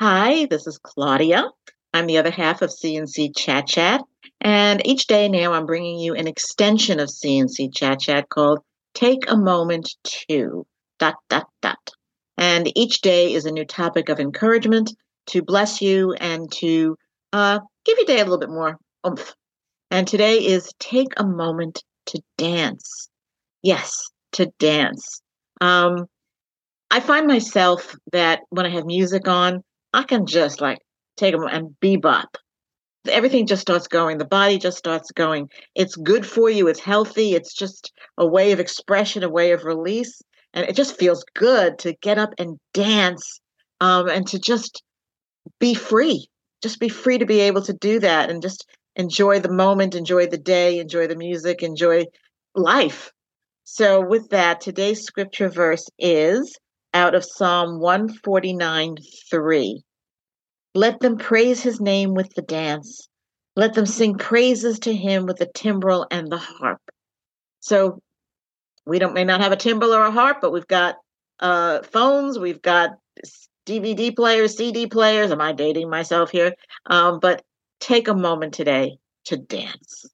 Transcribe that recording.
Hi, this is Claudia. I'm the other half of C&C Chat Chat. And each day now I'm bringing you an extension of C&C Chat Chat called Take a Moment to dot dot dot. And each day is a new topic of encouragement to bless you and to uh, give your day a little bit more oomph. And today is Take a Moment to Dance. Yes, to dance. Um, I find myself that when I have music on, I can just like take them and bebop. Everything just starts going. The body just starts going. It's good for you. It's healthy. It's just a way of expression, a way of release. And it just feels good to get up and dance um, and to just be free. Just be free to be able to do that and just enjoy the moment, enjoy the day, enjoy the music, enjoy life. So, with that, today's scripture verse is out of Psalm 149 3. Let them praise his name with the dance. Let them sing praises to him with the timbrel and the harp. So we don't may not have a timbrel or a harp, but we've got uh, phones, we've got DVD players, CD players. Am I dating myself here? Um, but take a moment today to dance.